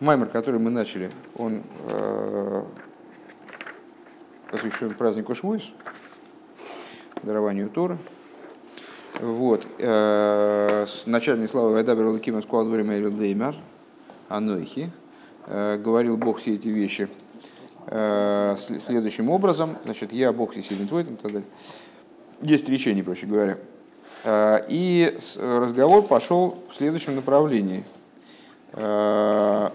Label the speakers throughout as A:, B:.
A: Маймер, который мы начали, он э, посвящен празднику Швуис, дарованию Тора. Вот. Э, начальные слова Вайдабер Лакима сказал время Деймар, Анойхи. Э, говорил Бог все эти вещи э, следующим образом. Значит, я Бог всесильный твой, и так далее. Есть речение, проще говоря. Э, и разговор пошел в следующем направлении – Э,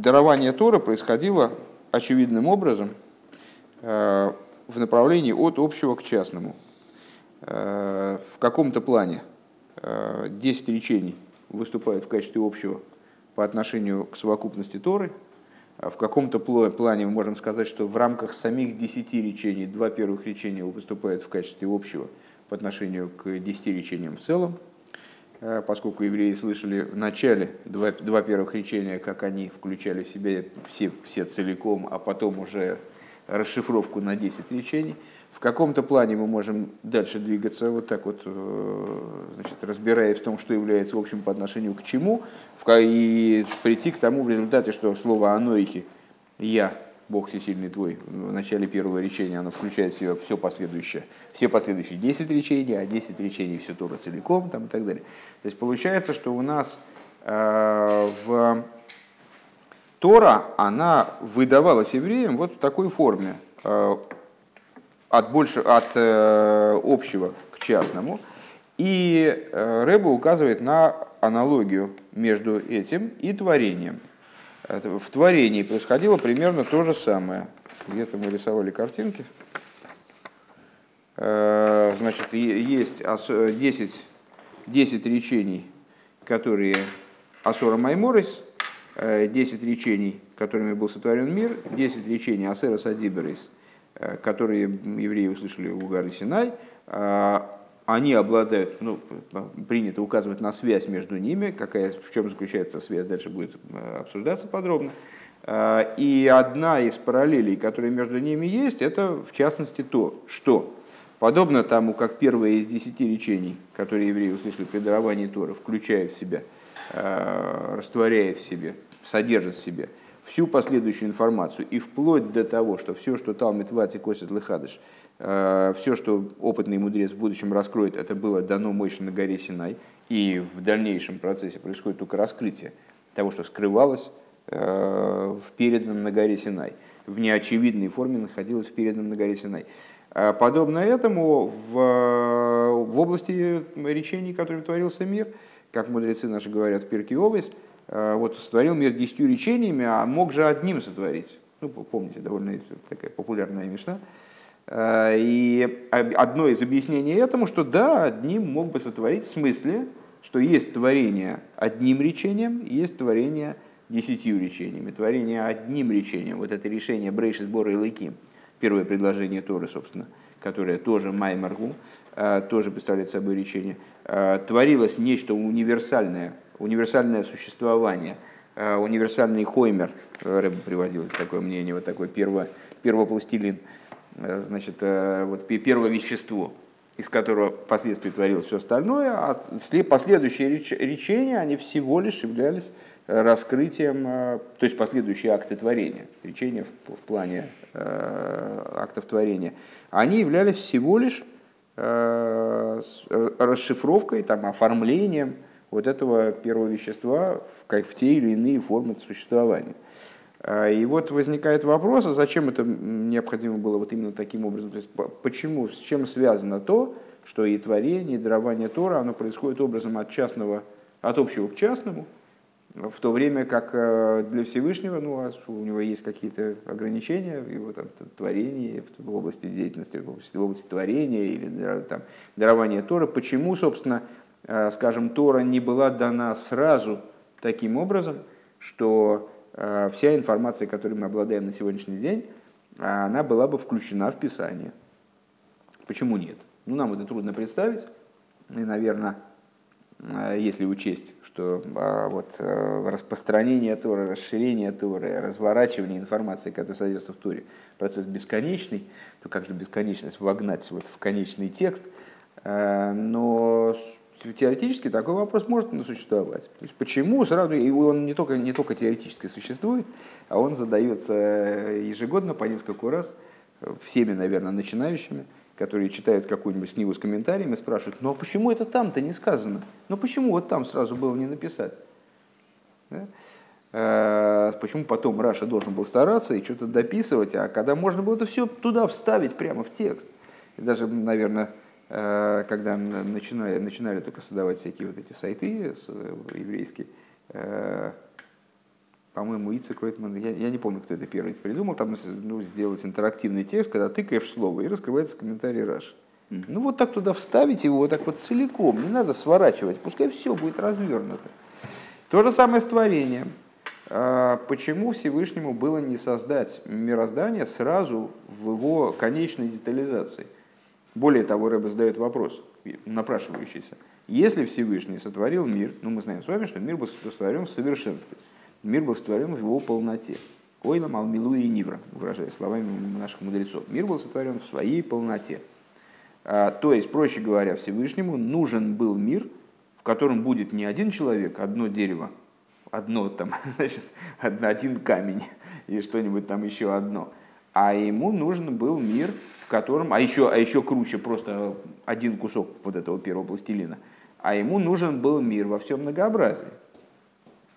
A: дарование Тора происходило очевидным образом э, в направлении от общего к частному. Э, в каком-то плане 10 речений выступают в качестве общего по отношению к совокупности Торы. А в каком-то плане мы можем сказать, что в рамках самих 10 речений, два первых речения выступают в качестве общего по отношению к 10 речениям в целом. Э, поскольку евреи слышали в начале два, два первых речения, как они включали в себя все, все целиком, а потом уже расшифровку на 10 речений. В каком-то плане мы можем дальше двигаться вот так вот, э, значит, разбирая в том, что является общим по отношению к чему, и прийти к тому в результате, что слово «аноихи» – «я», Бог всесильный твой, в начале первого речения оно включает в себя все последующее, все последующие 10 речений, а 10 речений все Тора целиком там, и так далее. То есть получается, что у нас э, в Тора, она выдавалась евреям вот в такой форме, э, от, больше, от э, общего к частному. И э, Рэба указывает на аналогию между этим и творением – в творении происходило примерно то же самое. Где-то мы рисовали картинки. Э, значит, есть 10, 10 речений, которые Асора Майморис, 10 речений, которыми был сотворен мир, 10 речений Асера Садиберис, э, которые евреи услышали у горы Синай, а они обладают, ну, принято указывать на связь между ними, какая, в чем заключается связь, дальше будет э, обсуждаться подробно. Э, и одна из параллелей, которая между ними есть, это в частности то, что подобно тому, как первое из десяти речений, которые евреи услышали при даровании Тора, включает в себя, э, растворяет в себе, содержит в себе всю последующую информацию, и вплоть до того, что все, что Талмит Вати Косит Лыхадыш – все, что опытный мудрец в будущем раскроет, это было дано Мойше на горе Синай, и в дальнейшем процессе происходит только раскрытие того, что скрывалось э, в переданном на горе Синай, в неочевидной форме находилось в переданном на горе Синай. Э, подобно этому в, в области речений, которым творился мир, как мудрецы наши говорят в Перке Овес, вот сотворил мир десятью речениями, а мог же одним сотворить. Ну, помните, довольно такая популярная мечта. Э, и одно из объяснений этому, что да, одним мог бы сотворить в смысле, что есть творение одним речением, есть творение десятью речениями. Творение одним речением, вот это решение Брейши сбора и Лайки, первое предложение Торы, собственно, которое тоже Маймаргу, э, тоже представляет собой речение, э, творилось нечто универсальное, универсальное существование, универсальный хоймер, Рэб приводил такое мнение, вот такой перво, первопластилин, пластилин значит, э, вот первое вещество, из которого впоследствии творилось все остальное, а последующие речения, они всего лишь являлись э, раскрытием, то есть последующие акты творения, речения в, плане э, актов творения, они являлись всего лишь э, расшифровкой, там, оформлением вот этого первого вещества в, в те или иные формы существования. А, и вот возникает вопрос, а зачем это необходимо было вот именно таким образом? То есть, почему, с чем связано то, что и творение, и дарование Тора, оно происходит образом от частного, от общего к частному, в то время как э, для Всевышнего ну, а у него есть какие-то ограничения в его там, творении, в области деятельности, в области, в области творения или там, дарования Тора. Почему, собственно, э, скажем, Тора не была дана сразу таким образом, что вся информация, которой мы обладаем на сегодняшний день, она была бы включена в Писание. Почему нет? Ну, нам это трудно представить. И, наверное, э, если учесть, что вот, э, распространение Торы, расширение Торы, разворачивание информации, которая содержится в Торе, процесс бесконечный, то как же бесконечность вогнать вот в конечный текст? Но теоретически такой вопрос может существовать. То есть почему сразу, и он не только, не только теоретически существует, а он задается ежегодно по несколько раз всеми, наверное, начинающими, которые читают какую-нибудь книгу с комментариями, спрашивают, ну а почему это там-то не сказано? Ну почему вот там сразу было не написать? Да? А, почему потом Раша должен был стараться и что-то дописывать, а когда можно было это все туда вставить прямо в текст? И даже, наверное, Э, когда начинали, начинали только создавать всякие вот эти сайты э, еврейские, э, по-моему, Ица Кройтман, я, я не помню, кто это первый придумал, там ну, сделать интерактивный текст, когда тыкаешь слово и раскрывается комментарий Раш. Ну вот так туда вставить его, вот так вот целиком, не надо сворачивать, пускай все будет развернуто. То же самое с творением. Почему Всевышнему было не создать мироздание сразу в его конечной детализации? Более того, Рэбе задает вопрос, напрашивающийся. Если Всевышний сотворил мир, ну мы знаем с вами, что мир был сотворен в совершенстве, мир был сотворен в его полноте. Ойла Малмилу и Нивра, выражая словами наших мудрецов. Мир был сотворен в своей полноте. А, то есть, проще говоря, Всевышнему нужен был мир, в котором будет не один человек, одно дерево, одно там, значит, один камень и что-нибудь там еще одно, а ему нужен был мир, котором, а еще, а еще круче просто один кусок вот этого первого пластилина, а ему нужен был мир во всем многообразии.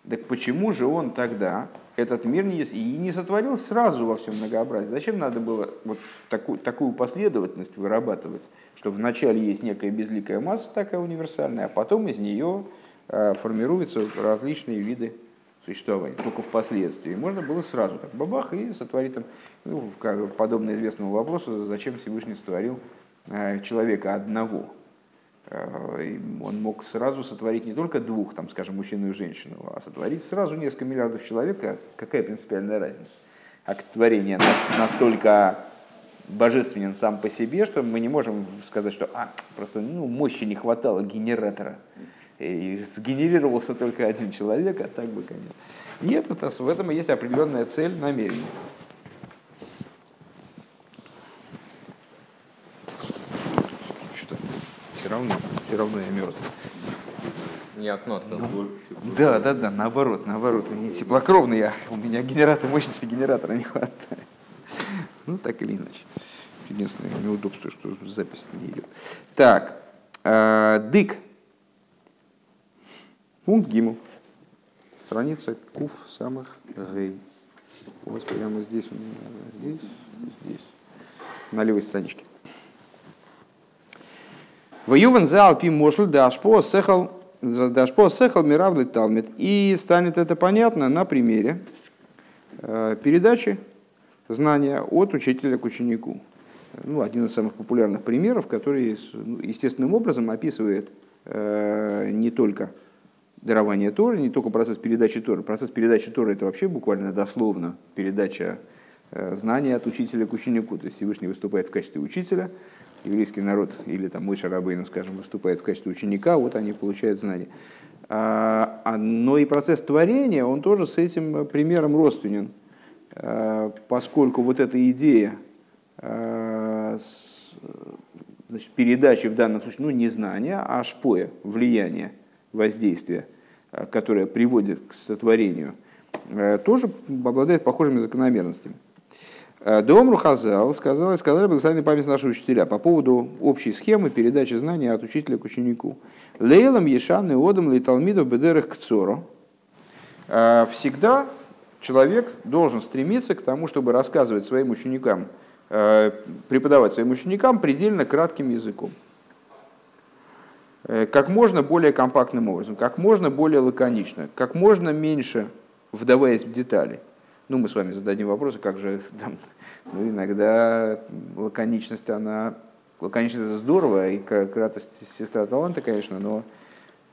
A: Так почему же он тогда этот мир не, и не сотворил сразу во всем многообразии? Зачем надо было вот такую, такую последовательность вырабатывать, что вначале есть некая безликая масса такая универсальная, а потом из нее э, формируются различные виды существования, только впоследствии. Можно было сразу так бабах и сотворить там, ну, как, подобно известному вопросу, зачем Всевышний сотворил э, человека одного. Э, он мог сразу сотворить не только двух, там, скажем, мужчину и женщину, а сотворить сразу несколько миллиардов человек. А какая принципиальная разница? Акт творения настолько божественен сам по себе, что мы не можем сказать, что а, просто ну, мощи не хватало генератора и сгенерировался только один человек, а так бы, конечно. Нет, это, в этом есть определенная цель, намерение. Что-то все равно, все равно я мертв.
B: Не окно открыл.
A: Ну, да, да, да, наоборот, наоборот. Не теплокровный я, у меня генератор, мощности генератора не хватает. Ну, так или иначе. Единственное неудобство, что запись не идет. Так, э, дык. Пункт Гимл. Страница Куф самых Гей. Вот прямо здесь, здесь, здесь, на левой страничке. Воюван за алпи мошль дашпо сехал дашпо сехал миравлет талмит. И станет это понятно на примере э, передачи знания от учителя к ученику. Ну, один из самых популярных примеров, который ну, естественным образом описывает э, не только дарования Торы, не только процесс передачи Торы. Процесс передачи Торы это вообще буквально дословно передача э, знания от учителя к ученику. То есть Всевышний выступает в качестве учителя, еврейский народ или там Мойша Рабейну, скажем, выступает в качестве ученика, вот они получают знания. А, а, но и процесс творения, он тоже с этим примером родственен, а, поскольку вот эта идея значит, передачи в данном случае, ну не знания, а шпоя, влияния, воздействия – Э, которая приводит к сотворению, э, тоже обладает похожими закономерностями. Э, Домру Хазал сказал, сказали благословенной память нашего учителя по поводу общей схемы передачи знаний от учителя к ученику. Лейлам Ешан и Одам Лейталмидов Бедерах Кцоро. Всегда человек должен стремиться к тому, чтобы рассказывать своим ученикам, преподавать своим ученикам предельно кратким языком. Э, как можно более компактным образом, как можно более лаконично, как можно меньше вдаваясь в детали. Ну, мы с вами зададим вопросы, как же там, ну, иногда лаконичность, она, лаконичность это здорово, и кратость сестра таланта, конечно, но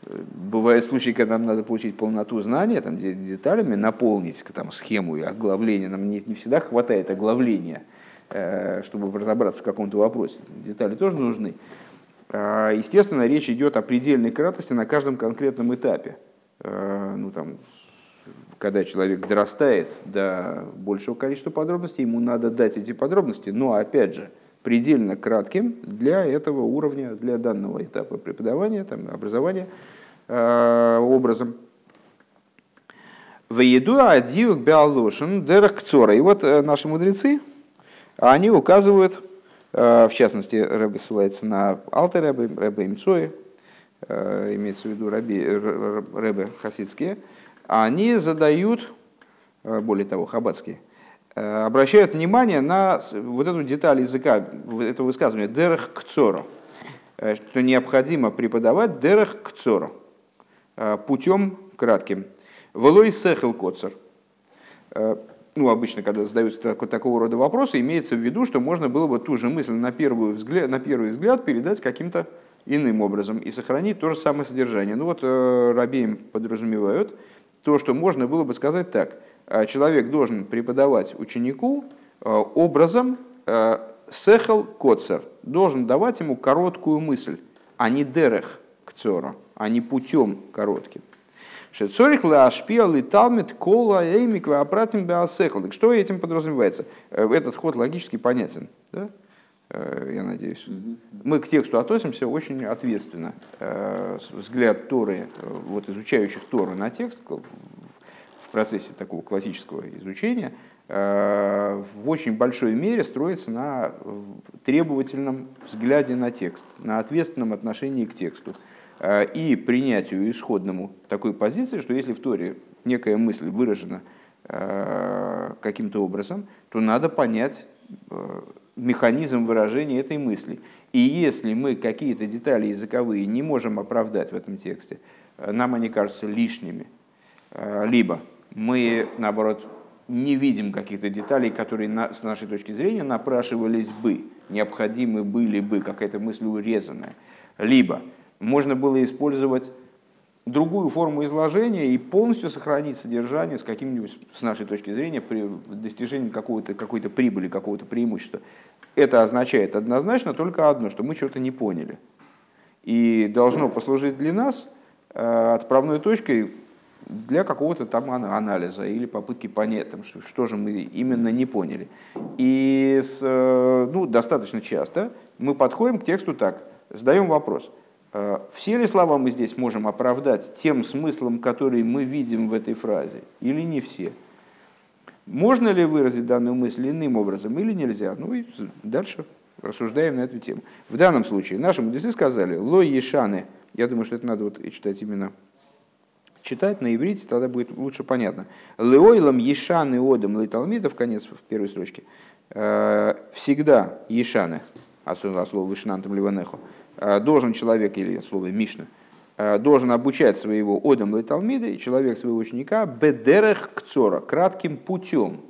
A: э, бывают случаи, когда нам надо получить полноту знания, там, деталями наполнить там, схему и оглавление. Нам не, не всегда хватает оглавления, э, чтобы разобраться в каком-то вопросе. Детали тоже нужны. А, естественно, речь идет о предельной кратости на каждом конкретном этапе. А, ну, там, когда человек дорастает до большего количества подробностей, ему надо дать эти подробности, но опять же, предельно кратким для этого уровня, для данного этапа преподавания, там, образования э, образом. В еду адиук биалошин дерахкцора. И вот э, наши мудрецы, они указывают, в частности, Рэбе ссылается на Алтер Рэбе, Рэбе Имцои, э, имеется в виду Рэбе, Рэбе хасидские, они задают, более того, хаббатские, обращают внимание на вот эту деталь языка, это высказывание «дерах кцора», что необходимо преподавать «дерах кцора» путем кратким – Велой сехел коцер. Э, ну, обычно, когда задаются такого, такого рода вопросы, имеется в виду, что можно было бы ту же мысль на первый взгляд, на первый взгляд передать каким-то иным образом и сохранить то же самое содержание. Ну вот э, Рабеем подразумевают то, что можно было бы сказать так. «А человек должен преподавать ученику э, образом сехел коцер, должен давать ему короткую мысль, а не дерех кцора, а не путем коротким. Шецорих лашпиал и талмит кола эймик апратим беасехл. Так что этим подразумевается? Э, этот ход логически понятен. Да? Э, я надеюсь. Мы к тексту относимся очень ответственно. Э, взгляд Торы, вот изучающих Тору на текст в процессе такого классического изучения в очень большой мере строится на требовательном взгляде на текст, на ответственном отношении к тексту. Э, и принятию исходному такой позиции, что если в Торе некая мысль выражена э, каким-то образом, то надо понять э, механизм выражения этой мысли. И если мы какие-то детали языковые не можем оправдать в этом тексте, нам они кажутся лишними, либо мы, наоборот, не видим каких-то деталей, которые с нашей точки зрения напрашивались бы, необходимы были бы, какая-то мысль урезанная, либо можно было использовать другую форму изложения и полностью сохранить содержание с каким-нибудь, с нашей точки зрения, при достижении какого-то, какой-то прибыли, какого-то преимущества. Это означает однозначно только одно, что мы что-то не поняли. И должно послужить для нас э, отправной точкой для какого-то там анализа или попытки понять, там, что, что же мы именно не поняли. И с, э, ну, достаточно часто мы подходим к тексту так, задаем вопрос – все ли слова мы здесь можем оправдать тем смыслом, который мы видим в этой фразе, или не все? Можно ли выразить данную мысль иным образом или нельзя? Ну и дальше рассуждаем на эту тему. В данном случае наши мудрецы сказали «ло ешаны». Я думаю, что это надо вот читать именно читать на иврите, тогда будет лучше понятно. «Леойлам ешаны одам лейталмида» в конец, в первой строчке. «Э, всегда ешаны, особенно слово «вышнантам ливанеху», должен человек, или слово Мишна, э, должен обучать своего Одам Лайталмида и человек своего ученика бедерех кцора, кратким путем.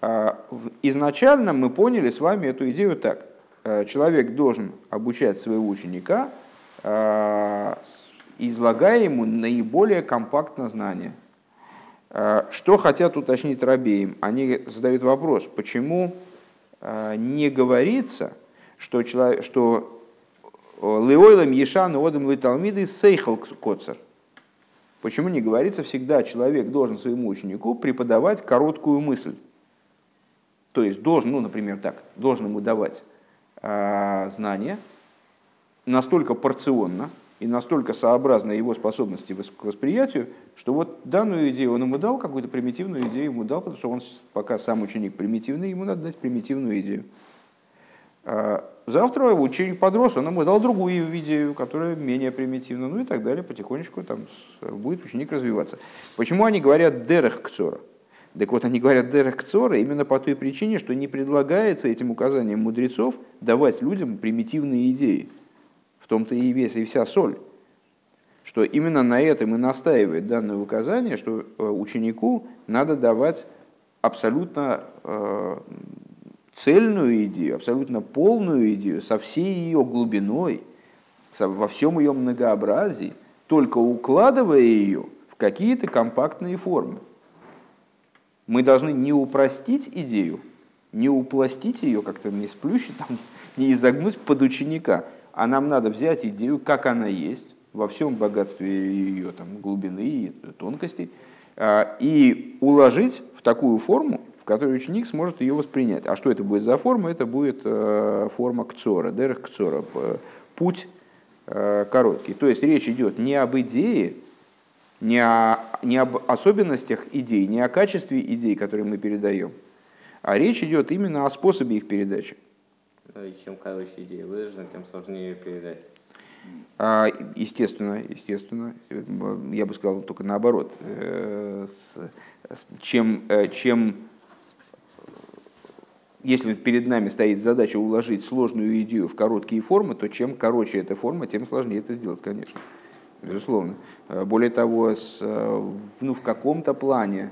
A: Э, изначально мы поняли с вами эту идею так. Человек должен обучать своего ученика, излагая ему наиболее компактно знания. Что хотят уточнить Рабеем? Они задают вопрос, почему не говорится, что, человек, что Леойлам Ешан Одам Литалмиды Сейхал Коцер. Почему не говорится всегда, человек должен своему ученику преподавать короткую мысль. То есть должен, ну, например, так, должен ему давать э, знания настолько порционно и настолько сообразно его способности к восприятию, что вот данную идею он ему дал, какую-то примитивную идею ему дал, потому что он пока сам ученик примитивный, ему надо дать примитивную идею. А, завтра ученик подрос, он ему дал другую идею, которая менее примитивна, ну и так далее, потихонечку там будет ученик развиваться. Почему они говорят «дерех кцора»? Так вот, они говорят «дерех кцора» именно по той причине, что не предлагается этим указанием мудрецов давать людям примитивные идеи. В том-то и весь и вся соль. Что именно на этом и настаивает данное указание, что э, ученику надо давать абсолютно э, цельную идею, абсолютно полную идею, со всей ее глубиной, во всем ее многообразии, только укладывая ее в какие-то компактные формы. Мы должны не упростить идею, не упластить ее, как-то не сплющить, там, не изогнуть под ученика, а нам надо взять идею, как она есть, во всем богатстве ее там, глубины и тонкостей, а, и уложить в такую форму, в которой ученик сможет ее воспринять. А что это будет за форма? Это будет э, форма кцора, дерех кцора, путь э, короткий. То есть речь идет не об идее, не, о, не об особенностях идей, не о качестве идей, которые мы передаем, а речь идет именно о способе их передачи.
B: И чем короче идея выражена, тем сложнее ее передать.
A: А, естественно, естественно, я бы сказал только наоборот. Э, чем, э, чем если перед нами стоит задача уложить сложную идею в короткие формы, то чем короче эта форма, тем сложнее это сделать, конечно. Безусловно. Э, более того, с, ну, в каком-то плане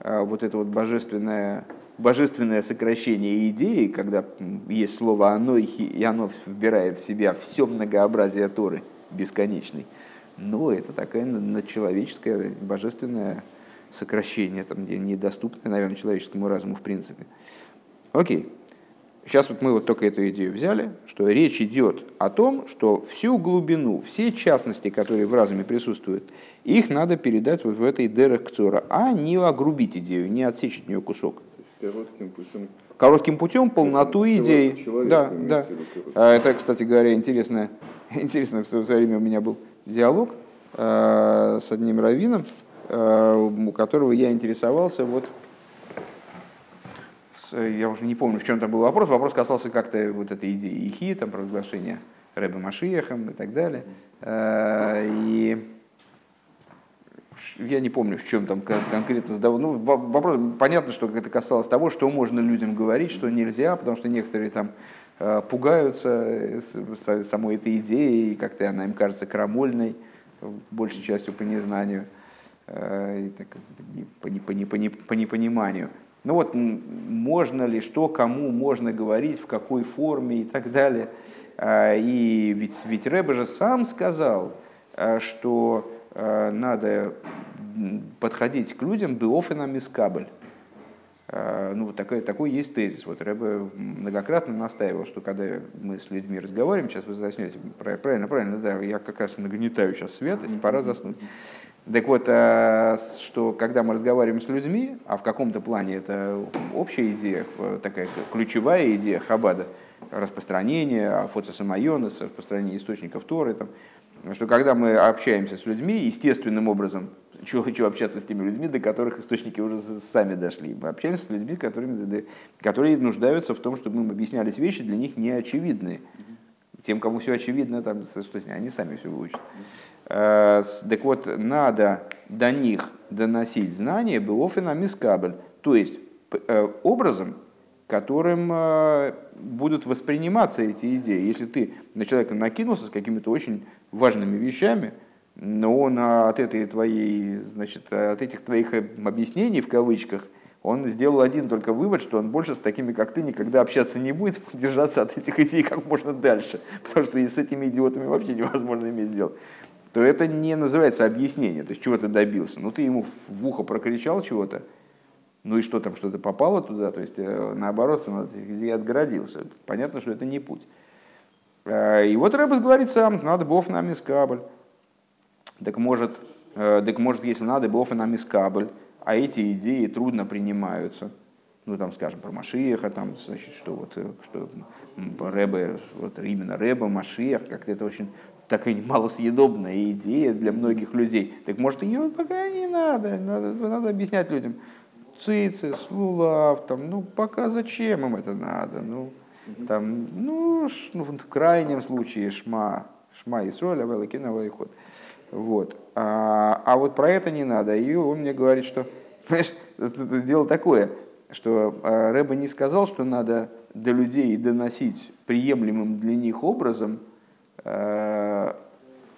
A: вот это вот божественное божественное сокращение идеи, когда есть слово «анойхи», и оно вбирает в себя все многообразие Торы бесконечный, но это такое надчеловеческое, божественное сокращение, там, недоступное, наверное, человеческому разуму в принципе. Окей. Сейчас вот мы вот только эту идею взяли, что речь идет о том, что всю глубину, все частности, которые в разуме присутствуют, их надо передать вот в этой дерах а не огрубить идею, не отсечь от нее кусок.
C: Коротким путем.
A: Коротким путем полноту идей. Да, да. А это, кстати говоря, интересно. Интересно, в свое время у меня был диалог э, с одним раввином, э, у которого я интересовался вот я уже не помню, в чем там был вопрос. Вопрос касался как-то вот этой идеи Ихи, там, провозглашения Рэба Машиехом и так далее. Э, и я не помню, в чем там конкретно задавал. Ну, вопрос, понятно, что это касалось того, что можно людям говорить, что нельзя, потому что некоторые там э, пугаются самой этой идеи, и как-то она им кажется крамольной, большей частью по незнанию, э, и так, по, по, по, по непониманию. Ну вот, можно ли, что, кому можно говорить, в какой форме и так далее. А, и ведь, ведь Рэбе же сам сказал, э, что Э, надо подходить к людям беофена мискабль. Э, ну, такой, такой есть тезис. Вот Рэбе многократно настаивал, что когда мы с людьми разговариваем, сейчас вы заснете, правильно, правильно, да, я как раз нагнетаю сейчас святость, пора заснуть. Так вот, э, что когда мы разговариваем с людьми, а в каком-то плане это общая идея, такая ключевая идея Хабада, распространение, Афоца Самайонес, распространение источников Торы, там, что когда мы общаемся с людьми, естественным образом, чего хочу общаться с теми людьми, до которых источники уже сами дошли. Мы общаемся с людьми, которыми, которые нуждаются в том, чтобы мы объяснялись вещи для них неочевидные. Тем, кому все очевидно, там, что они сами все выучат. Э, так вот, надо до них доносить знания Беофена Мискабль, то есть э, образом, которым э, будут восприниматься эти идеи. Если ты на человека накинулся с какими-то очень важными вещами, но он от этой твоей, значит, от этих твоих объяснений в кавычках, он сделал один только вывод, что он больше с такими, как ты, никогда общаться не будет, держаться от этих идей как можно дальше, потому что и с этими идиотами вообще невозможно иметь дело, то это не называется объяснение, то есть чего ты добился. Ну ты ему в ухо прокричал чего-то, ну и что там, что-то попало туда, то есть э, наоборот, он идей отгородился. Понятно, что это не путь. Э, и вот Рэбес говорит сам, надо бов на мискабль. Так может, э, так может, если надо бов на мискабль, а эти идеи трудно принимаются, ну там, скажем, про Машиеха, там, значит, что вот, э, что Рэбе, вот именно Рэбе, Машиех, как-то это очень такая малосъедобная идея для многих людей. Так может, ее пока не надо, надо, надо объяснять людям. Цицис, лулав, там, ну пока зачем им это надо, ну, там, ну, ну, в крайнем случае шма, шма и соль, а великиновый ход. Вот. А, а вот про это не надо. И он мне говорит, что, понимаешь, дело такое, что а, Рэба не сказал, что надо до людей доносить приемлемым для них образом э,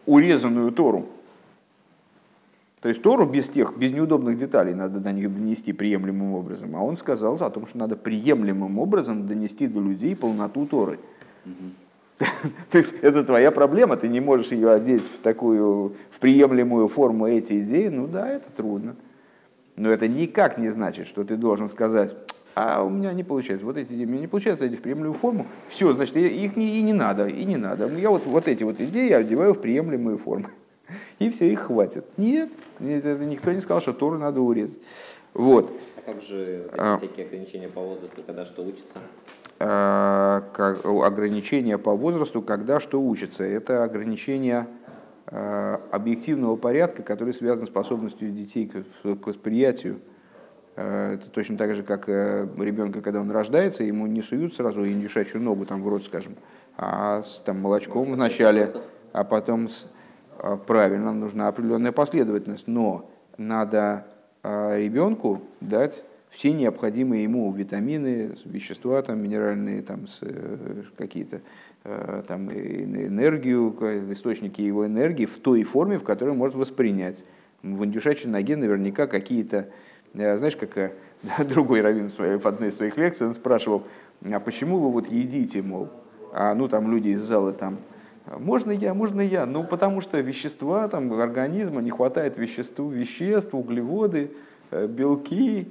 A: урезанную Тору. То есть Тору без тех, без неудобных деталей надо до них донести приемлемым образом. А он сказал о том, что надо приемлемым образом донести до людей полноту Торы. То есть это твоя проблема, ты не можешь ее одеть в такую, в приемлемую форму эти идеи, ну да, это трудно. Но это никак не значит, что ты должен сказать, а у меня не получается, вот эти идеи, у меня не получается одеть в приемлемую форму, все, значит, их не, и не надо, и не надо. Я вот, вот эти вот идеи одеваю в приемлемую форму. И все, их хватит. Нет, это никто не сказал, что Тору надо урезать. Вот.
B: А как же а, всякие ограничения по возрасту, когда что учится?
A: Как, ограничения по возрасту, когда что учится. Это ограничения а, объективного порядка, который связан с способностью детей к, восприятию. А, это точно так же, как э, ребенка, когда он рождается, ему не суют сразу индюшачью ногу там, в рот, скажем, а с там, молочком вначале, а потом с, а, правильно, нужна определенная последовательность, но надо ребенку дать все необходимые ему витамины, вещества, там, минеральные, там, э, какие-то э, там, энергию, источники его энергии в той форме, в которой он может воспринять. В индюшачьей ноге наверняка какие-то, э, знаешь, как другой раввин в одной из своих лекций, он спрашивал, а почему вы вот едите, мол, а ну там люди из зала там, можно я, можно я, ну потому что вещества там организма, не хватает веществ, веществ, углеводы, белки,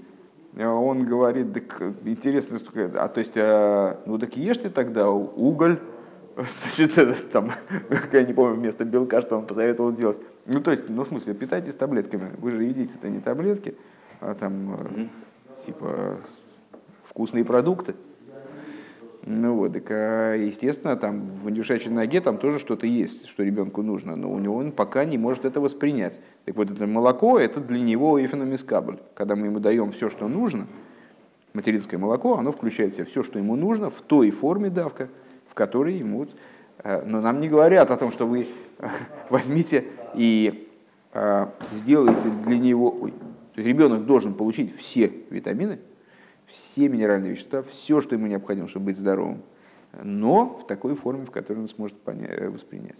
A: он говорит, так интересно, а то есть, а, ну так ешьте тогда уголь, значит, там, я не помню, вместо белка, что он посоветовал делать. Ну, то есть, ну, в смысле, питайтесь таблетками. Вы же едите это не таблетки, а там, mm-hmm. типа, вкусные продукты. Ну вот, так, а, естественно, там в индюшачьей ноге там тоже что-то есть, что ребенку нужно, но у него он пока не может это воспринять. Так вот, это молоко, это для него эфеномискабль. Когда мы ему даем все, что нужно, материнское молоко, оно включает в себя все, что ему нужно, в той форме давка, в которой ему... Э, но нам не говорят о том, что вы э, возьмите и э, сделаете для него... Ой, то есть ребенок должен получить все витамины, все минеральные вещества, все, что ему необходимо, чтобы быть здоровым, но в такой форме, в которой он сможет э, воспринять.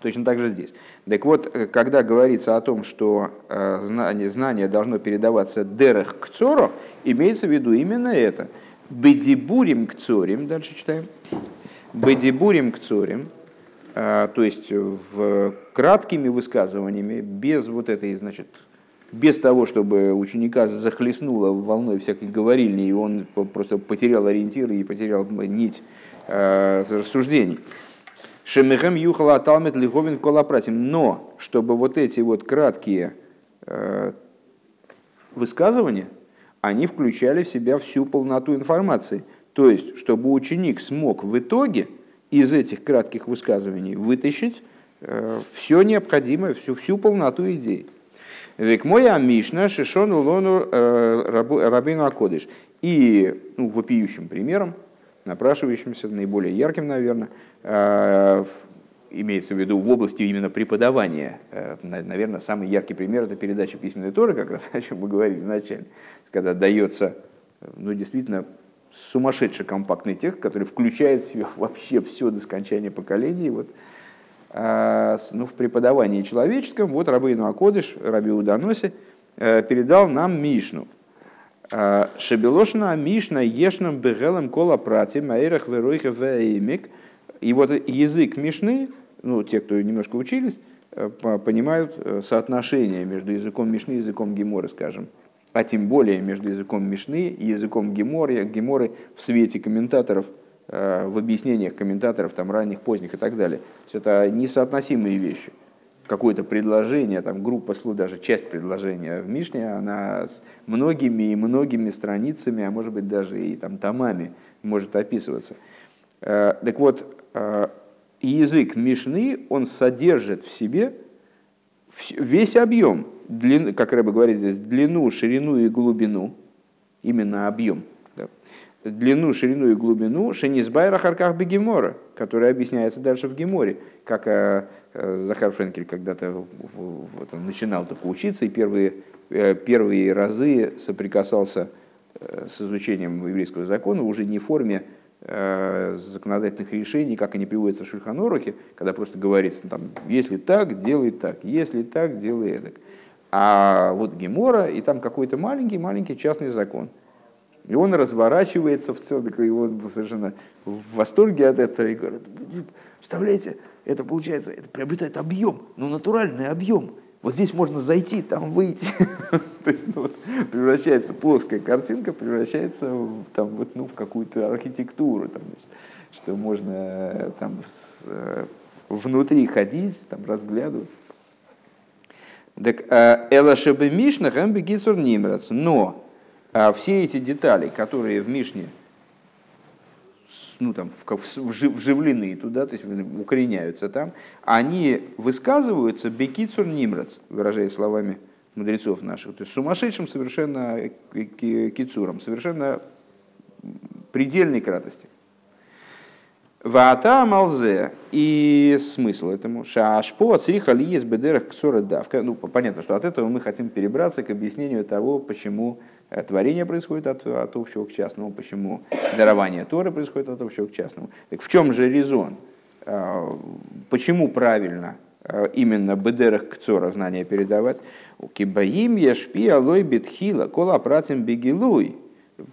A: Точно так же здесь. Так вот, э, когда говорится о том, что э, знание, знание должно передаваться дерех к цору, имеется в виду именно это. Бедибурим к цорим, дальше читаем. Бедибурим к цорим, то есть в краткими высказываниями, без вот этой, значит, без того, чтобы ученика захлестнуло волной всякой говорильни, и он просто потерял ориентир и потерял нить э, рассуждений. Шемехем юхала талмит лиховин колопратим. Но, чтобы вот эти вот краткие э, высказывания, они включали в себя всю полноту информации. То есть, чтобы ученик смог в итоге из этих кратких высказываний вытащить э, все необходимое, всю, всю полноту идей. Век моя Мишна Шишону Лону э, Рабину Акодыш. И ну, вопиющим примером, напрашивающимся, наиболее ярким, наверное, э, имеется в виду в области именно преподавания. Э, наверное, самый яркий пример – это передача письменной Торы, как раз о чем мы говорили вначале, когда дается, ну, действительно, сумасшедший компактный текст, который включает в себя вообще все до скончания поколений. Вот, ну, в преподавании человеческом, вот Рабейну Акодыш, Раби Уданоси, э, передал нам Мишну. А, Шебелошна Мишна ешнам бегелем кола прати маэрах веройха веймик. И вот язык Мишны, ну, те, кто немножко учились, э, понимают э, соотношение между языком Мишны и языком Геморы, скажем. А тем более между языком Мишны и языком Геморы, Геморы в свете комментаторов – в объяснениях комментаторов там, ранних, поздних и так далее. Есть это несоотносимые вещи. Какое-то предложение, там, группа слов, даже часть предложения в Мишне, она с многими и многими страницами, а может быть даже и там, томами может описываться. Э, так вот, э, язык Мишны, он содержит в себе весь объем, длин, как Рэба говорит здесь, длину, ширину и глубину, именно объем – длину, ширину и глубину Шенизбайра Харках Бегемора, которая объясняется дальше в Геморе, как э, э, Захар Френкель когда-то вот, начинал только учиться, и первые, э, первые разы соприкасался с изучением еврейского закона уже не в форме законодательных решений, как они приводятся в Шульханорухе, когда просто говорится, там, если так, делай так, если так, делай это. А вот Гемора, и там какой-то маленький-маленький частный закон – и он разворачивается в целом, и он совершенно в восторге от этого и говорит, представляете, это получается, это приобретает объем, ну натуральный объем. Вот здесь можно зайти, там выйти. То есть ну, вот, превращается плоская картинка, превращается там, вот, ну, в какую-то архитектуру, там, что можно там, с, внутри ходить, там разглядывать. Так э, Элашебе Мишна Гамбегисур Нимрац. Но э, все эти детали, которые в Мишне ну, там, вживлены туда, то есть укореняются там, они высказываются бекицур нимрац, выражая словами мудрецов наших, то есть сумасшедшим совершенно кицуром, совершенно предельной кратости. Ваата малзе. И смысл этому. Шашпо цриха ли есть бедерах ксора давка. Ну, понятно, что от этого мы хотим перебраться к объяснению того, почему э, творение происходит от, от общего к частному, почему дарование Торы происходит от общего к частному. Так в чем же резон? Э, почему правильно э, именно бедерах кцора знания передавать? У кибаим яшпи алой бетхила кола пратим бегилуй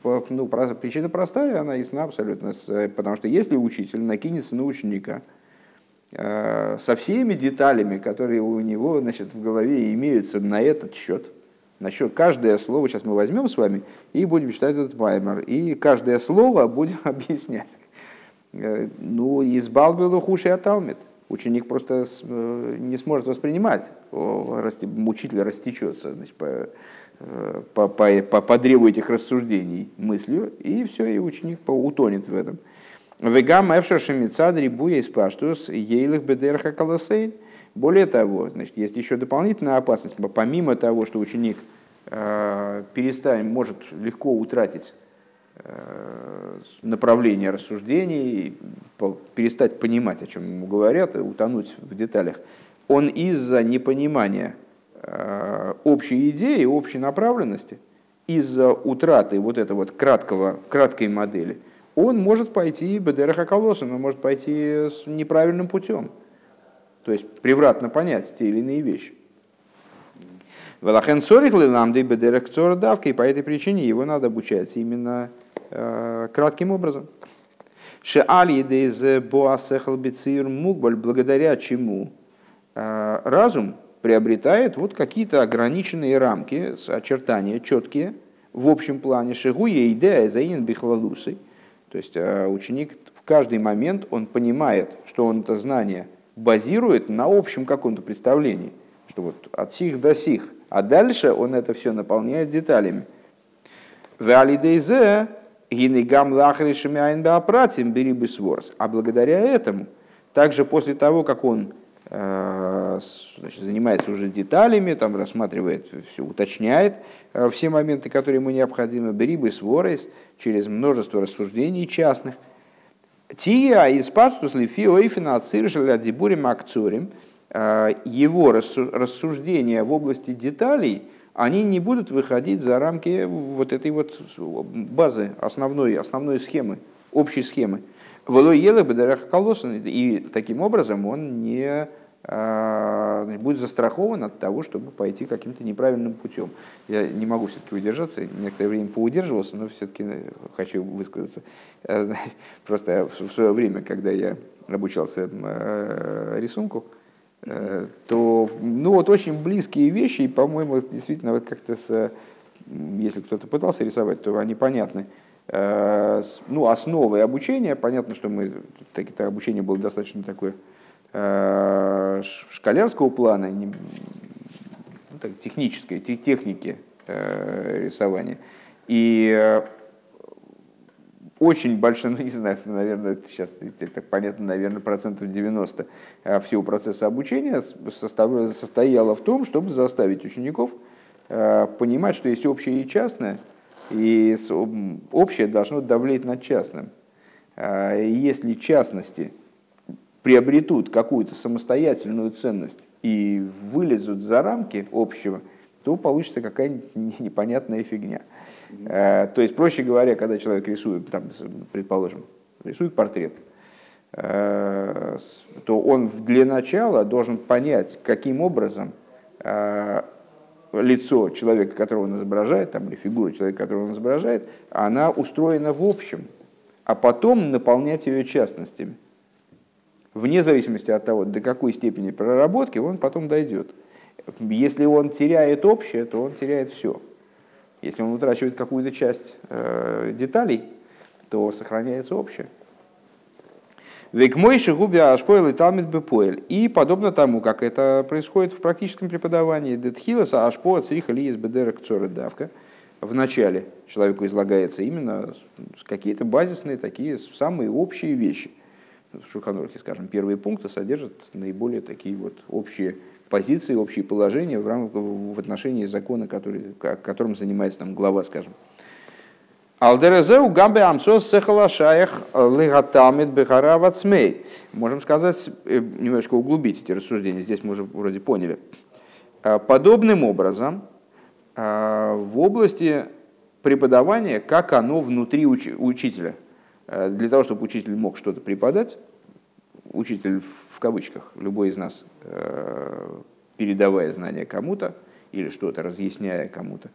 A: ну, причина простая, она ясна абсолютно. Потому что если учитель накинется на ученика э, со всеми деталями, которые у него значит, в голове имеются на этот счет, насчет каждое слово, сейчас мы возьмем с вами и будем читать этот маймер, и каждое слово будем объяснять. Э, ну, избалбилу хуши аталмит. Ученик просто э, не сможет воспринимать, учитель растечется значит, по, по, по, по, по древу этих рассуждений мыслью, и все, и ученик утонет в этом. Вегам эфшаши мицадри буя испаштус ейлых бедерха колосейн. Более того, значит, есть еще дополнительная опасность, помимо того, что ученик э, перестанет, может легко утратить э, направление рассуждений, перестать понимать, о чем ему говорят, утонуть в деталях, он из-за непонимания Э, общей идеи, общей направленности, из-за утраты вот этого вот краткого, краткой модели, он может пойти бедераха колосом, он может пойти с неправильным путем. То есть превратно понять те или иные вещи. Велахен цорих ламды бедерах цора давка, и по этой причине его надо обучать именно э, кратким образом. Шеаль едез боасехал бицир мукбаль, благодаря чему э, разум приобретает вот какие-то ограниченные рамки, очертания четкие в общем плане. Шигуя идея заинен бихлалусы. То есть э, ученик в каждый момент он понимает, что он это знание базирует на общем каком-то представлении, что вот от сих до сих. А дальше он это все наполняет деталями. А благодаря этому, также после того, как он значит, занимается уже деталями, там рассматривает, все уточняет э, все моменты, которые ему необходимы, берибы сворейс, через множество рассуждений частных. Тия из пастус лифи ойфина ациршеля дибурим акцурим, э, его рассуждения в области деталей, они не будут выходить за рамки вот этой вот базы, основной, основной схемы, общей схемы. Волой ела колосан, и таким образом он не будет застрахован от того, чтобы пойти каким-то неправильным путем. Я не могу все-таки удержаться, некоторое время поудерживался, но все-таки хочу высказаться. Э, просто в свое время, когда я обучался э, рисунку, э, то ну, вот очень близкие вещи, и, по-моему, действительно, вот как-то с, если кто-то пытался рисовать, то они понятны. Ну, основы обучения, понятно, что мы, так, это обучение было достаточно такое Э, шкалярского плана, ну, так, технической, техники э, рисования. И э, очень большое, ну не знаю, наверное, сейчас это понятно, наверное, процентов 90 всего процесса обучения состояло в том, чтобы заставить учеников понимать, что есть общее и частное, и общее должно давлеть над частным. Если частности приобретут какую-то самостоятельную ценность и вылезут за рамки общего, то получится какая-нибудь непонятная фигня. Э, то есть, проще говоря, когда человек рисует, там, предположим, рисует портрет, э, то он для начала должен понять, каким образом э, лицо человека, которого он изображает, там, или фигура человека, которого он изображает, она устроена в общем, а потом наполнять ее частностями вне зависимости от того, до какой степени проработки, он потом дойдет. Если он теряет общее, то он теряет все. Если он утрачивает какую-то часть э, деталей, то сохраняется общее. Век мойши губи ашпойл и талмит бепоэль. И подобно тому, как это происходит в практическом преподавании, детхиласа ашпо цриха ли из бедерек давка. В начале человеку излагается именно какие-то базисные такие самые общие вещи. В Шуханорхе, скажем, первые пункты содержат наиболее такие вот общие позиции, общие положения в, рамках, в отношении закона, который, которым занимается там, глава, скажем. Алдерезеу гамбе амсос сехалашаях легатамид бехара цмей. Можем сказать, э, немножко углубить эти рассуждения, здесь мы уже вроде поняли. А, подобным образом, а, в области преподавания, как оно внутри уч- учителя. А, для того, чтобы учитель мог что-то преподать, учитель в кавычках, любой из нас, передавая знания кому-то или что-то разъясняя кому-то,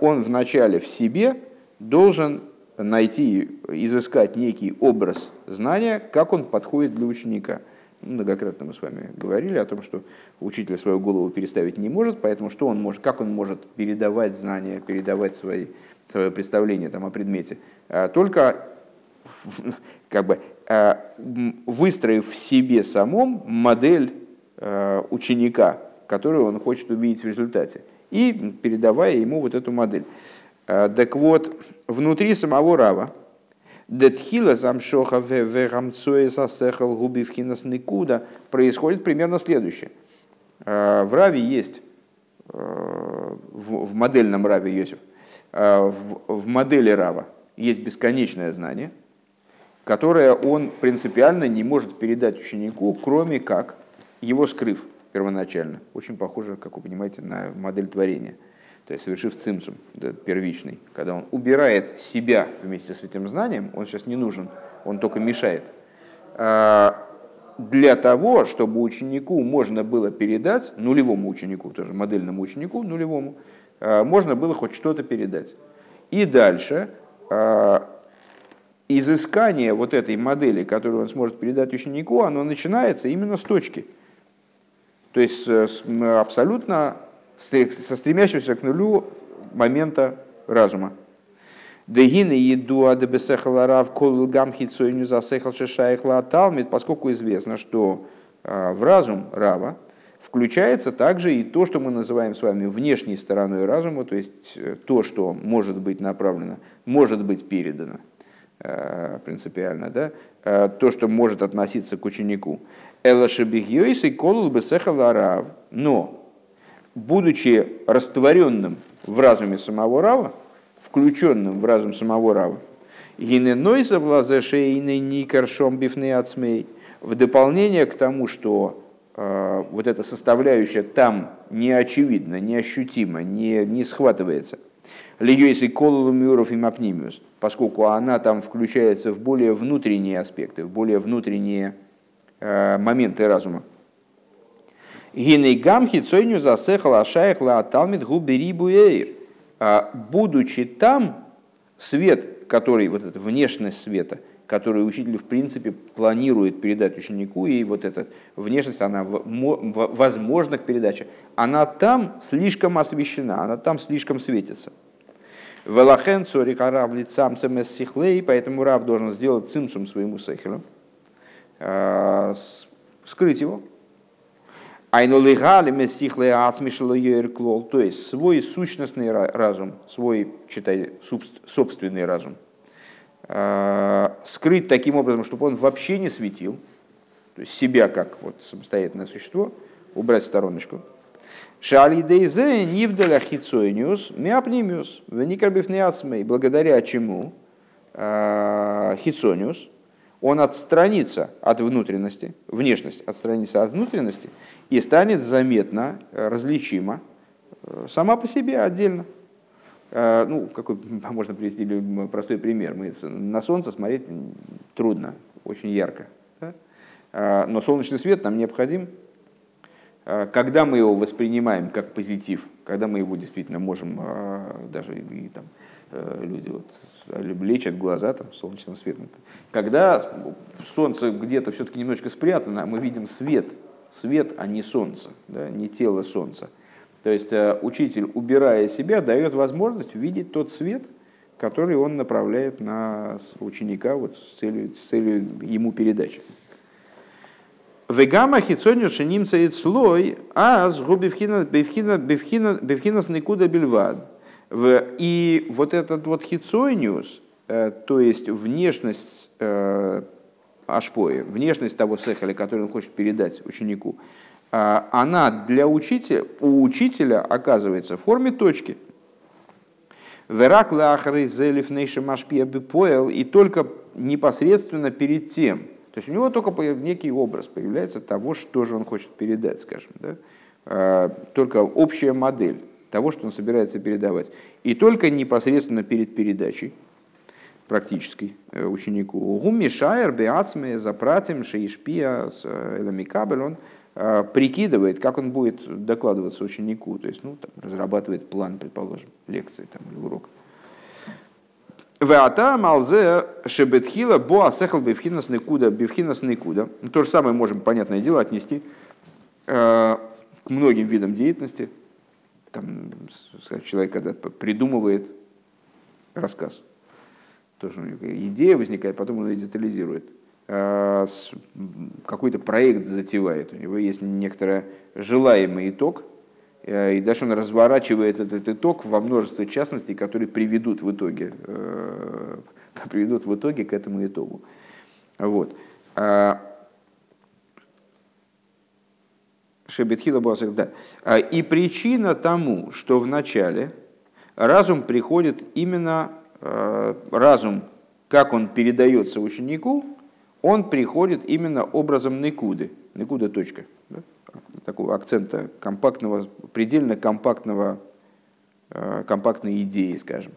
A: он вначале в себе должен найти, изыскать некий образ знания, как он подходит для ученика. Многократно мы с вами говорили о том, что учитель свою голову переставить не может, поэтому что он может, как он может передавать знания, передавать свои, свое представление там, о предмете, только как бы, а, выстроив в себе самом модель а, ученика, которую он хочет увидеть в результате, и передавая ему вот эту модель. Э, так вот, внутри самого Рава, Детхила замшоха вегамцоя сасехал губивхинас никуда происходит примерно следующее. Э, в Раве есть, э, в модельном Раве Йосиф, в модели Рава есть бесконечное знание, которое он принципиально не может передать ученику, кроме как его скрыв первоначально. Очень похоже, как вы понимаете, на модель творения – то есть совершив цимсум, первичный, когда он убирает себя вместе с этим знанием, он сейчас не нужен, он только мешает, а, для того, чтобы ученику можно было передать, нулевому ученику, тоже модельному ученику, нулевому, а, можно было хоть что-то передать. И дальше а, изыскание вот этой модели, которую он сможет передать ученику, оно начинается именно с точки. То есть абсолютно со стремящимся к нулю момента разума. Дегины еду адебесехаларав кол гамхицойню засехал шешаихла талмит, поскольку известно, что а, в разум Рава включается также и то, что мы называем с вами внешней стороной разума, то есть э, то, что может быть направлено, может быть передано принципиально, да, э, то, что может относиться к ученику. Элашебихьёйс и колул но будучи растворенным в разуме самого Рава, включенным в разум самого Рава, Гиненойса в лазешейный никаршом бифны ацмей, в дополнение к тому, что э, вот эта составляющая там не очевидна, не ощутима, не, не схватывается. Льюис и колулумюров и мапнимиус, поскольку она там включается в более внутренние аспекты, в более внутренние э, моменты разума. Гиней гамхи цойню засехал ашаях ла талмит губери буэйр. А, будучи там, свет, который, вот эта внешность света, который учитель в принципе планирует передать ученику, и вот эта внешность, она возможна к передаче, она там слишком освещена, она там слишком светится. Велахен цорика рав лицам цемес сихлей, поэтому рав должен сделать цимсум своему сехелю, а, скрыть его, Айнулигали месихле ацмишло то есть свой сущностный разум, свой, читай, собственный разум, скрыть таким образом, чтобы он вообще не светил, то есть себя как вот самостоятельное существо, убрать в стороночку. Шали дейзе нивдаля хицойниус миапнимиус веникарбифнеацмей, благодаря чему а, хицониус, он отстранится от внутренности, внешность отстранится от внутренности и станет заметно, э, различима э, сама по себе отдельно. Э, ну, какой можно привести простой пример. Мы на солнце смотреть трудно, очень ярко. Да? Но солнечный свет нам необходим. Когда мы его воспринимаем как позитив, когда мы его действительно можем даже и там, Э, люди вот лечат глаза там, солнечным светом. Когда солнце где-то все-таки немножечко спрятано, мы видим свет, свет, а не солнце, да, не тело солнца. То есть э, учитель, убирая себя, дает возможность увидеть тот свет, который он направляет на ученика вот, с, целью, с целью ему передачи. Вегама хитсоню шиним цаит слой, а с бевхинас никуда бельвад. И вот этот вот хитсониус, э, то есть внешность э, ашпои, внешность того сехаля, который он хочет передать ученику, она для учителя, у учителя оказывается в форме точки. Верак лахры поел, и только непосредственно перед тем, то есть у него только некий образ появляется того, что же он хочет передать, скажем. Да? А, только общая модель того, что он собирается передавать. И только непосредственно перед передачей практической э, ученику. Гуми шайер беацме запратим шеишпия э, эламикабель, он а, прикидывает, как он будет докладываться ученику, то есть ну, там, разрабатывает план, предположим, лекции там, или урока. Веата малзе шебетхила боа сехал бифхинас никуда, бифхинас никуда. То же самое можем, понятное дело, отнести э, к многим видам деятельности. Там, человек когда придумывает рассказ, тоже идея возникает, потом он ее детализирует. Э, какой-то проект затевает, у него есть некоторый желаемый итог, Э, и дальше он разворачивает этот итог во множество частностей, которые приведут в итоге, э, приведут в итоге к этому итогу. Вот. А, Шебетхила да. А, и причина тому, что в начале разум приходит именно, разум, как он передается ученику, он приходит именно образом Никуды. Никуда точка. Да? такого акцента компактного, предельно компактного, э, компактной идеи, скажем.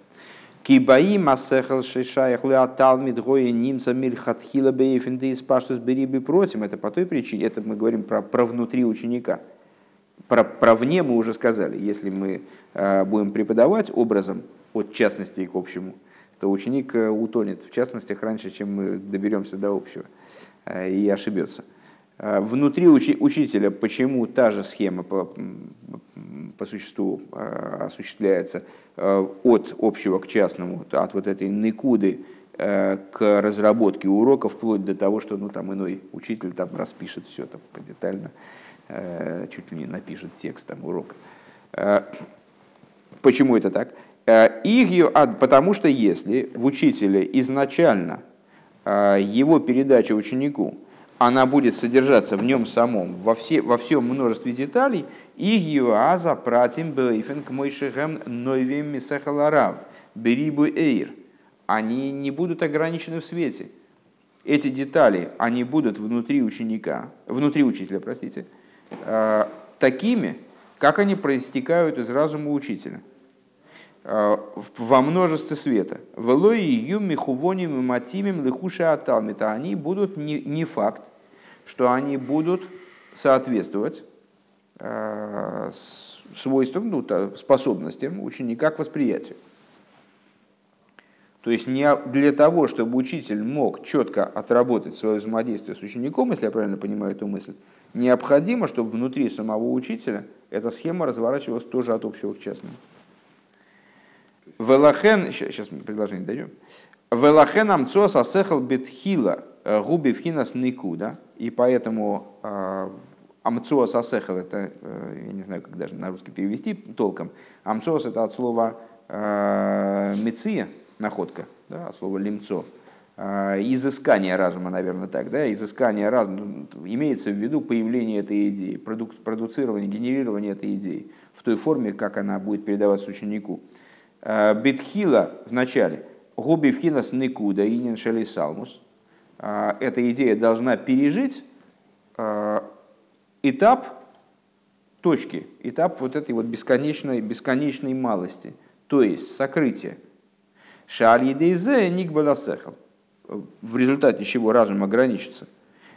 A: Кибаи масехал шишаях леаталмид гоя нимца мильхатхила бейфинды из паштус бериби против. Это по той причине, это мы говорим про, про внутри ученика. Про, про вне мы уже сказали. Если мы э, будем преподавать образом от частности к общему, то ученик э, утонет в частностях раньше, чем мы доберемся до общего и ошибется. А, внутри учи, учителя почему та же схема по, по существу а, осуществляется а, от общего к частному, от вот этой никуды к разработке урока, вплоть до того, что ну, там иной учитель там распишет все там детально, чуть ли не напишет текст там урока. Почему это так? Их, потому что если в учителе изначально его передача ученику она будет содержаться в нем самом, во, все, во всем множестве деталей, и юаза пратим бейфен к мойшехем нойвем мисахаларав, берибу эйр. Они не будут ограничены в свете. Эти детали, они будут внутри ученика, внутри учителя, простите, э, такими, как они проистекают из разума учителя э, во множестве света. Велой юми хувоним и матимим лихуша аталмита. Они будут не, не факт, что они будут соответствовать э, свойствам, ну, способностям ученика к восприятию. То есть не для того, чтобы учитель мог четко отработать свое взаимодействие с учеником, если я правильно понимаю эту мысль, необходимо, чтобы внутри самого учителя эта схема разворачивалась тоже от общего к частному. Велахен, сейчас предложение дойдем. Велахен амцос асехал бетхила Э, губи в хинас никуда, и поэтому э, амцуас асехал, это, э, я не знаю, как даже на русский перевести толком, амцуас это от слова меция, находка, да, от слова лимцо, изыскание разума, наверное, так, да, изыскание разума, ну, имеется в виду появление этой идеи, проду, продуцирование, генерирование этой идеи в той форме, как она будет передаваться ученику. Бетхила в начале, губи в хинас никуда, инин шели салмус, а, эта идея должна пережить а, этап точки, этап вот этой вот бесконечной, бесконечной малости, то есть сокрытие. Шалидейзе никбаласехал, в результате чего разум ограничится.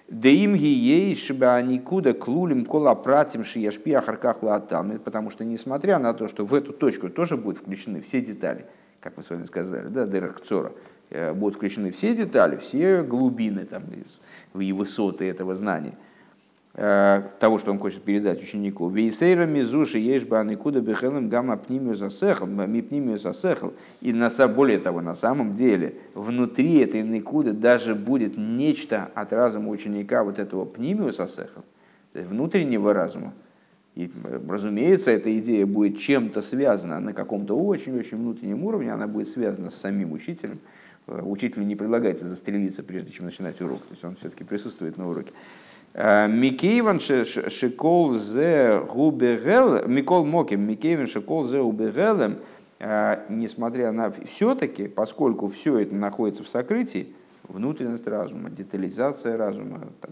A: Деим ей никуда клулим кола пратим шияшпи ахарках лаатам. Потому что несмотря на то, что в эту точку тоже будут включены все детали, как мы с вами сказали, да, дырахцора, Э, будут включены все детали, все глубины там, и высоты этого знания. Э, того, что он хочет передать ученику. Вейсейра мизуши ешба никуда бехелем гамма пнимию засехал, ми пнимию засехал. И на, более того, на самом деле, внутри этой никуды даже будет нечто от разума ученика вот этого пнимию засехал, внутреннего разума. И, разумеется, эта идея будет чем-то связана на каком-то очень-очень внутреннем уровне, она будет связана с самим учителем. Э, учителю не предлагается застрелиться, прежде чем начинать урок, то есть он все-таки присутствует на уроке. Э, Микейван шекол зе губерел, Микол Моким, Микейван шекол зе губерелем, э, несмотря на все-таки, поскольку все это находится в сокрытии, внутренность разума, детализация разума, там,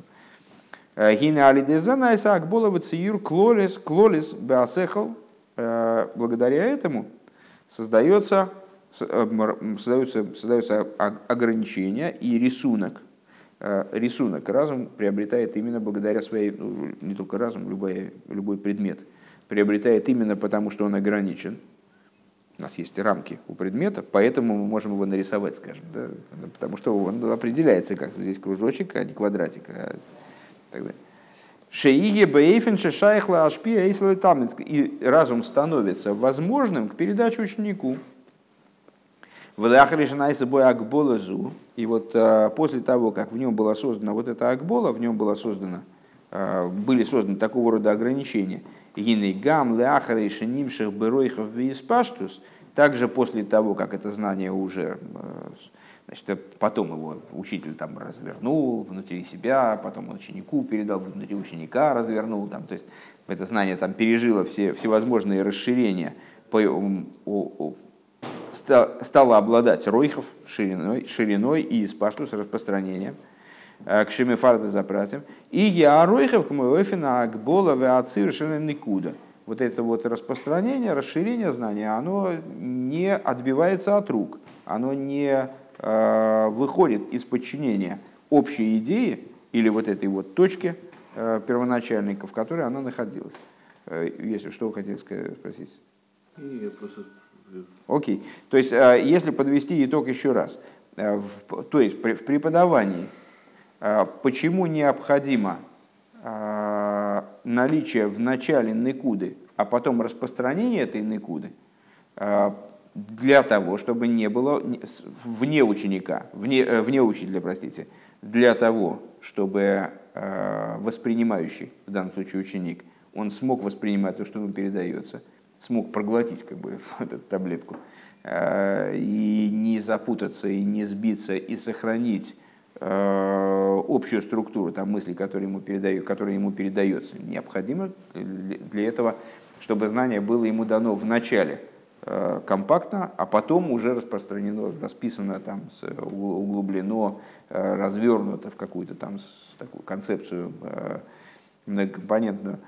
A: Гина алидезана Исаак Болова Циюр Клолис Клолис Беасехал. Благодаря этому создается, создается, создается ограничение и рисунок. Рисунок разум приобретает именно благодаря своей, ну, не только разум, любой, любой предмет, приобретает именно потому, что он ограничен. У нас есть рамки у предмета, поэтому мы можем его нарисовать, скажем, да? потому что он определяется как здесь кружочек, а не квадратик. А так далее. Шеиге бейфен шайхла ашпи И разум становится возможным к передаче ученику. Акболазу. И вот а, после того, как в нем была создана вот эта Акбола, в нем была создана, а, были созданы такого рода ограничения. Гинейгам, Леахарей, Шенимших, Беройхов, Виспаштус. Также после того, как это знание уже а, Значит, потом его учитель там развернул внутри себя, потом ученику передал, внутри ученика развернул. Там, то есть это знание там пережило все всевозможные расширения, по, о, о, стало обладать ройхов шириной, шириной и спашту с распространением э, к шемифарда запратим. И я ройхов к моефина акбола веацир никуда. Вот это вот распространение, расширение знания, оно не отбивается от рук, оно не Э, выходит из подчинения общей идеи или вот этой вот точки э, первоначальной, в которой она находилась. Э, если что вы хотели спросить? Окей. То есть, если подвести итог еще раз, в, то есть в преподавании, почему необходимо наличие в начале никуды, а потом распространение этой никуды, для того, чтобы не было вне ученика, вне, э, вне учителя, простите, для того, чтобы э, воспринимающий, в данном случае ученик, он смог воспринимать то, что ему передается, смог проглотить как бы, вот эту таблетку, э, и не запутаться, и не сбиться, и сохранить общую структуру там, мысли, которые ему, передают, которые ему передается. Необходимо для этого, чтобы знание было ему дано в начале – Э, компактно, а потом уже распространено, расписано, там, углублено, э, развернуто в какую-то там такую концепцию э, многокомпонентную.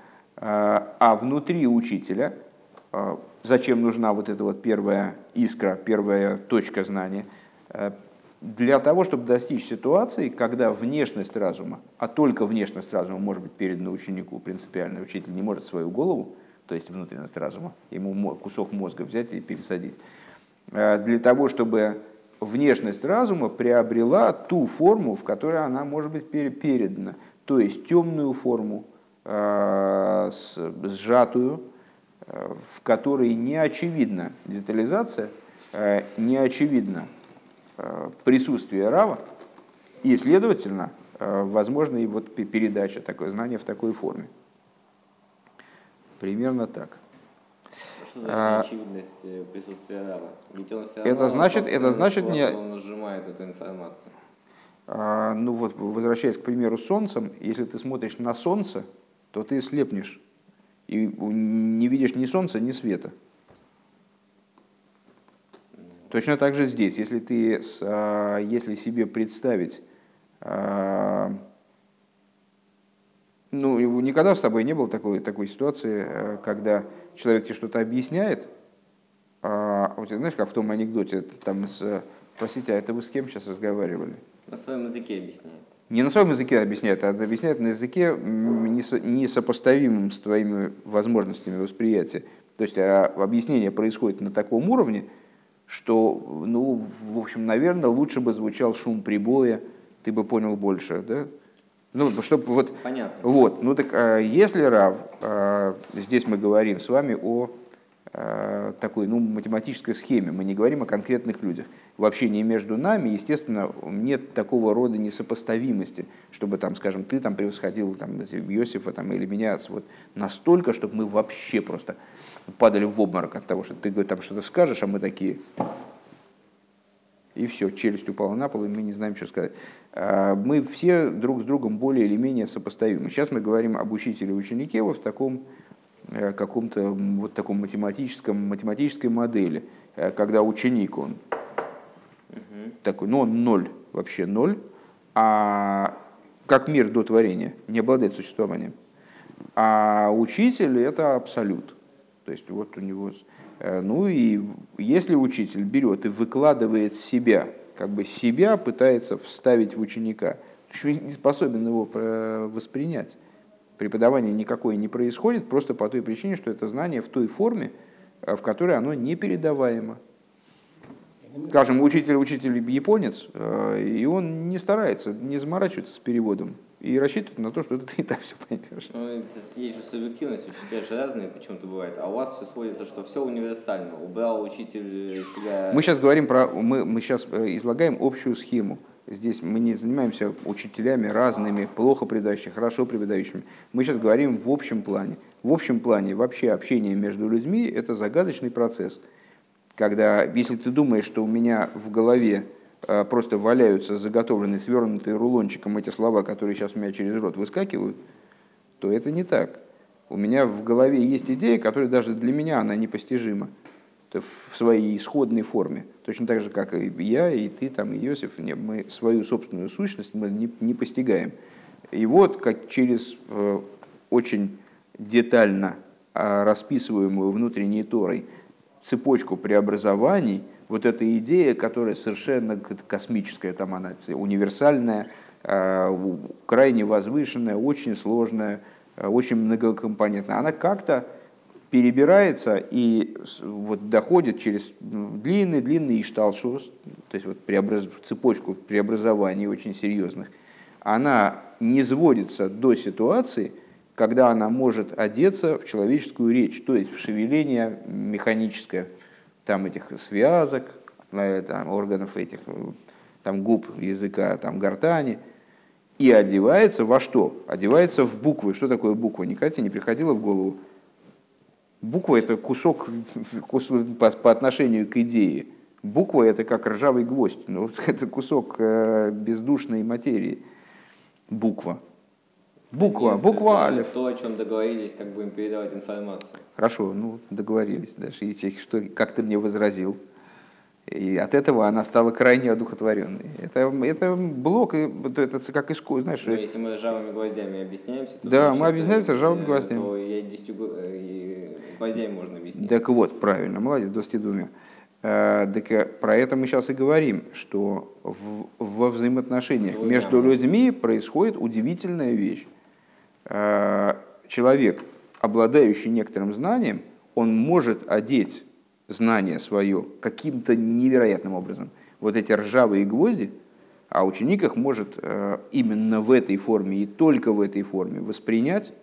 A: А внутри учителя, зачем нужна вот эта вот первая искра, первая точка знания? Для того, чтобы достичь ситуации, когда внешность разума, а только внешность разума может быть передана ученику принципиально, учитель не может свою голову то есть внутренность разума, ему кусок мозга взять и пересадить, э, для того, чтобы внешность разума приобрела ту форму, в которой она может быть передана, то есть темную форму, э, сжатую, э, в которой не очевидна детализация, не очевидно присутствие рава, и, следовательно, возможно и вот передача такое знание в такой форме. Примерно так.
B: Что значит а, очевидность э, присутствия рава? Ведь он все
A: равно, это значит, это значит не...
B: Он нажимает эту информацию.
A: А, ну вот, возвращаясь к примеру с Солнцем, если ты смотришь на Солнце, то ты слепнешь и не видишь ни Солнца, ни света. Точно так же здесь, если ты, а, если себе представить а, ну, никогда с тобой не было такой, такой ситуации, э, когда человек тебе что-то объясняет, а знаешь, как в том анекдоте, там с, простите, а это вы с кем сейчас разговаривали?
B: На своем языке объясняет.
A: Не на своем языке объясняет, а объясняет на языке несопоставимым с твоими возможностями восприятия. То есть а объяснение происходит на таком уровне, что, ну, в общем, наверное, лучше бы звучал шум прибоя, ты бы понял больше, да? Ну, чтобы вот,
B: Понятно.
A: вот, ну так а, если Рав, а, здесь мы говорим с вами о такой ну, математической схеме, мы не говорим о конкретных людях. В общении между нами, естественно, нет такого рода несопоставимости, чтобы, там, скажем, ты там превосходил там, Иосифа там, или меня вот, настолько, чтобы мы вообще просто падали в обморок от того, что ты там что-то скажешь, а мы такие, и все, челюсть упала на пол, и мы не знаем, что сказать. А, мы все друг с другом более или менее сопоставимы. Сейчас мы говорим об учителе ученике вот в таком э, каком-то вот таком математическом, математической модели, э, когда ученик, он угу. такой, ну он ноль, вообще ноль, а как мир до творения, не обладает существованием. А учитель это абсолют. То есть вот у него Э, ну и если учитель берет и выкладывает себя, как бы себя пытается вставить в ученика, то не способен его воспринять. Преподавание никакое не происходит просто по той причине, что это знание в той форме, э, в которой оно непередаваемо. Скажем, учитель, учитель японец, э, и он не старается, не заморачивается с переводом и рассчитывать на то, что ты и так все поймешь.
B: Ну, есть же субъективность, учителя же разные почему-то бывает, а у вас все сводится, что все универсально. Убрал учитель себя...
A: Мы сейчас говорим про... Мы, мы сейчас э, излагаем общую схему. Здесь мы не занимаемся учителями разными, плохо преподающими, хорошо преподающими. Мы сейчас говорим в общем плане. В общем плане вообще общение между людьми – это загадочный процесс. Когда, если ты думаешь, что у меня в голове а, просто валяются заготовленные, свернутые рулончиком эти слова, которые сейчас у меня через рот выскакивают, то это не так. У меня в голове есть идея, которая даже для меня она непостижима в своей исходной форме. Точно так же, как и я, и ты, там, и Иосиф, мы свою собственную сущность мы не, не постигаем. И вот как через э, очень детально э, расписываемую внутренней Торой цепочку преобразований – вот эта идея, которая совершенно космическая, там она универсальная, а, крайне возвышенная, очень сложная, а, очень многокомпонентная, она как-то перебирается и вот доходит через длинный-длинный ишталшус, то есть вот преобраз... цепочку преобразований очень серьезных, она не сводится до ситуации, когда она может одеться в человеческую речь, то есть в шевеление механическое – там этих связок, там, органов этих, там губ, языка, там гортани, и одевается во что? Одевается в буквы. Что такое буква? Никогда тебе не приходило в голову? Буква – это кусок, кусок по, по отношению к идее. Буква – это как ржавый гвоздь. Ну, это кусок э, бездушной материи. Буква. Буква, Нет, буква Алиф.
B: То, о чем договорились, как будем передавать информацию.
A: Хорошо, ну договорились даже. И что, как ты мне возразил. И от этого она стала крайне одухотворенной. Это, это блок, это как искусство, знаешь.
B: Но если мы ржавыми гвоздями объясняемся, то...
A: Да, мы объясняемся ржавыми гвоздями.
B: То и десятью гвоздями можно объяснить.
A: Так вот, правильно, молодец, 22. Э, так э, про это мы сейчас и говорим, что в, во взаимоотношениях между людьми происходит удивительная вещь. Э, человек, обладающий некоторым знанием, он может одеть знание свое каким-то невероятным образом. Вот эти ржавые гвозди, а ученик их может э, именно в этой форме и только в этой форме воспринять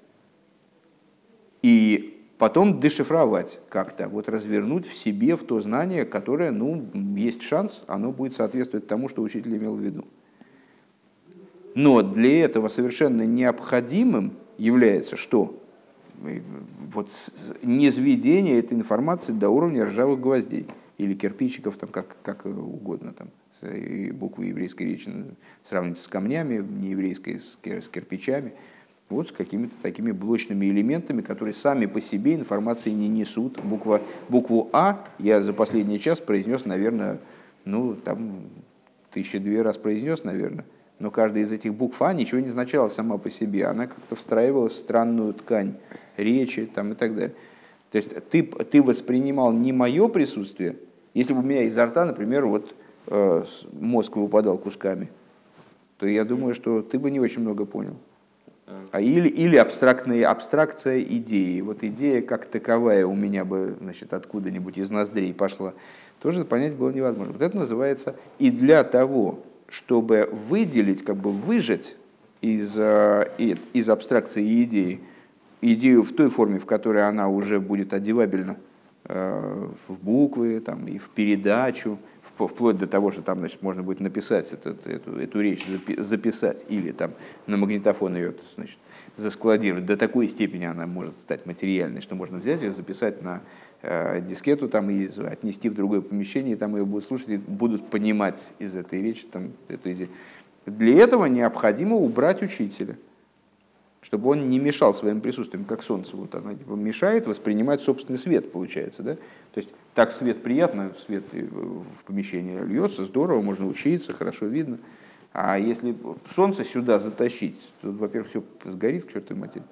A: и потом дешифровать как-то, вот развернуть в себе в то знание, которое, ну, есть шанс, оно будет соответствовать тому, что учитель имел в виду. Но для этого совершенно необходимым является что? Вот низведение этой информации до уровня ржавых гвоздей или кирпичиков, там, как, как угодно, там, буквы еврейской речи сравнивать с камнями, нееврейской с, с кирпичами, вот с какими-то такими блочными элементами, которые сами по себе информации не несут. Буква, букву А я за последний час произнес, наверное, ну, там, тысячи две раз произнес, наверное. Но каждая из этих букв А ничего не означала сама по себе, она как-то встраивалась в странную ткань речи там, и так далее. То есть ты, ты воспринимал не мое присутствие, если бы у меня изо рта, например, вот э, мозг выпадал кусками, то я думаю, что ты бы не очень много понял. А или, или абстрактная, абстракция идеи. Вот идея как таковая у меня бы значит, откуда-нибудь из ноздрей пошла. Тоже понять было невозможно. Вот это называется и для того, чтобы выделить, как бы выжать из, из абстракции идеи, идею в той форме, в которой она уже будет одевабельна в буквы там, и в передачу, вплоть до того, что там значит, можно будет написать этот, эту, эту речь, записать, или там на магнитофон ее значит, заскладировать. До такой степени она может стать материальной, что можно взять ее, записать на э, дискету там, и отнести в другое помещение, и там ее будут слушать и будут понимать из этой речи там, эту идею. Для этого необходимо убрать учителя чтобы он не мешал своим присутствием, как солнце. Вот оно типа, мешает воспринимать собственный свет, получается. Да? То есть так свет приятно, свет в помещении льется, здорово, можно учиться, хорошо видно. А если солнце сюда затащить, то, во-первых, все сгорит к чертовой матери.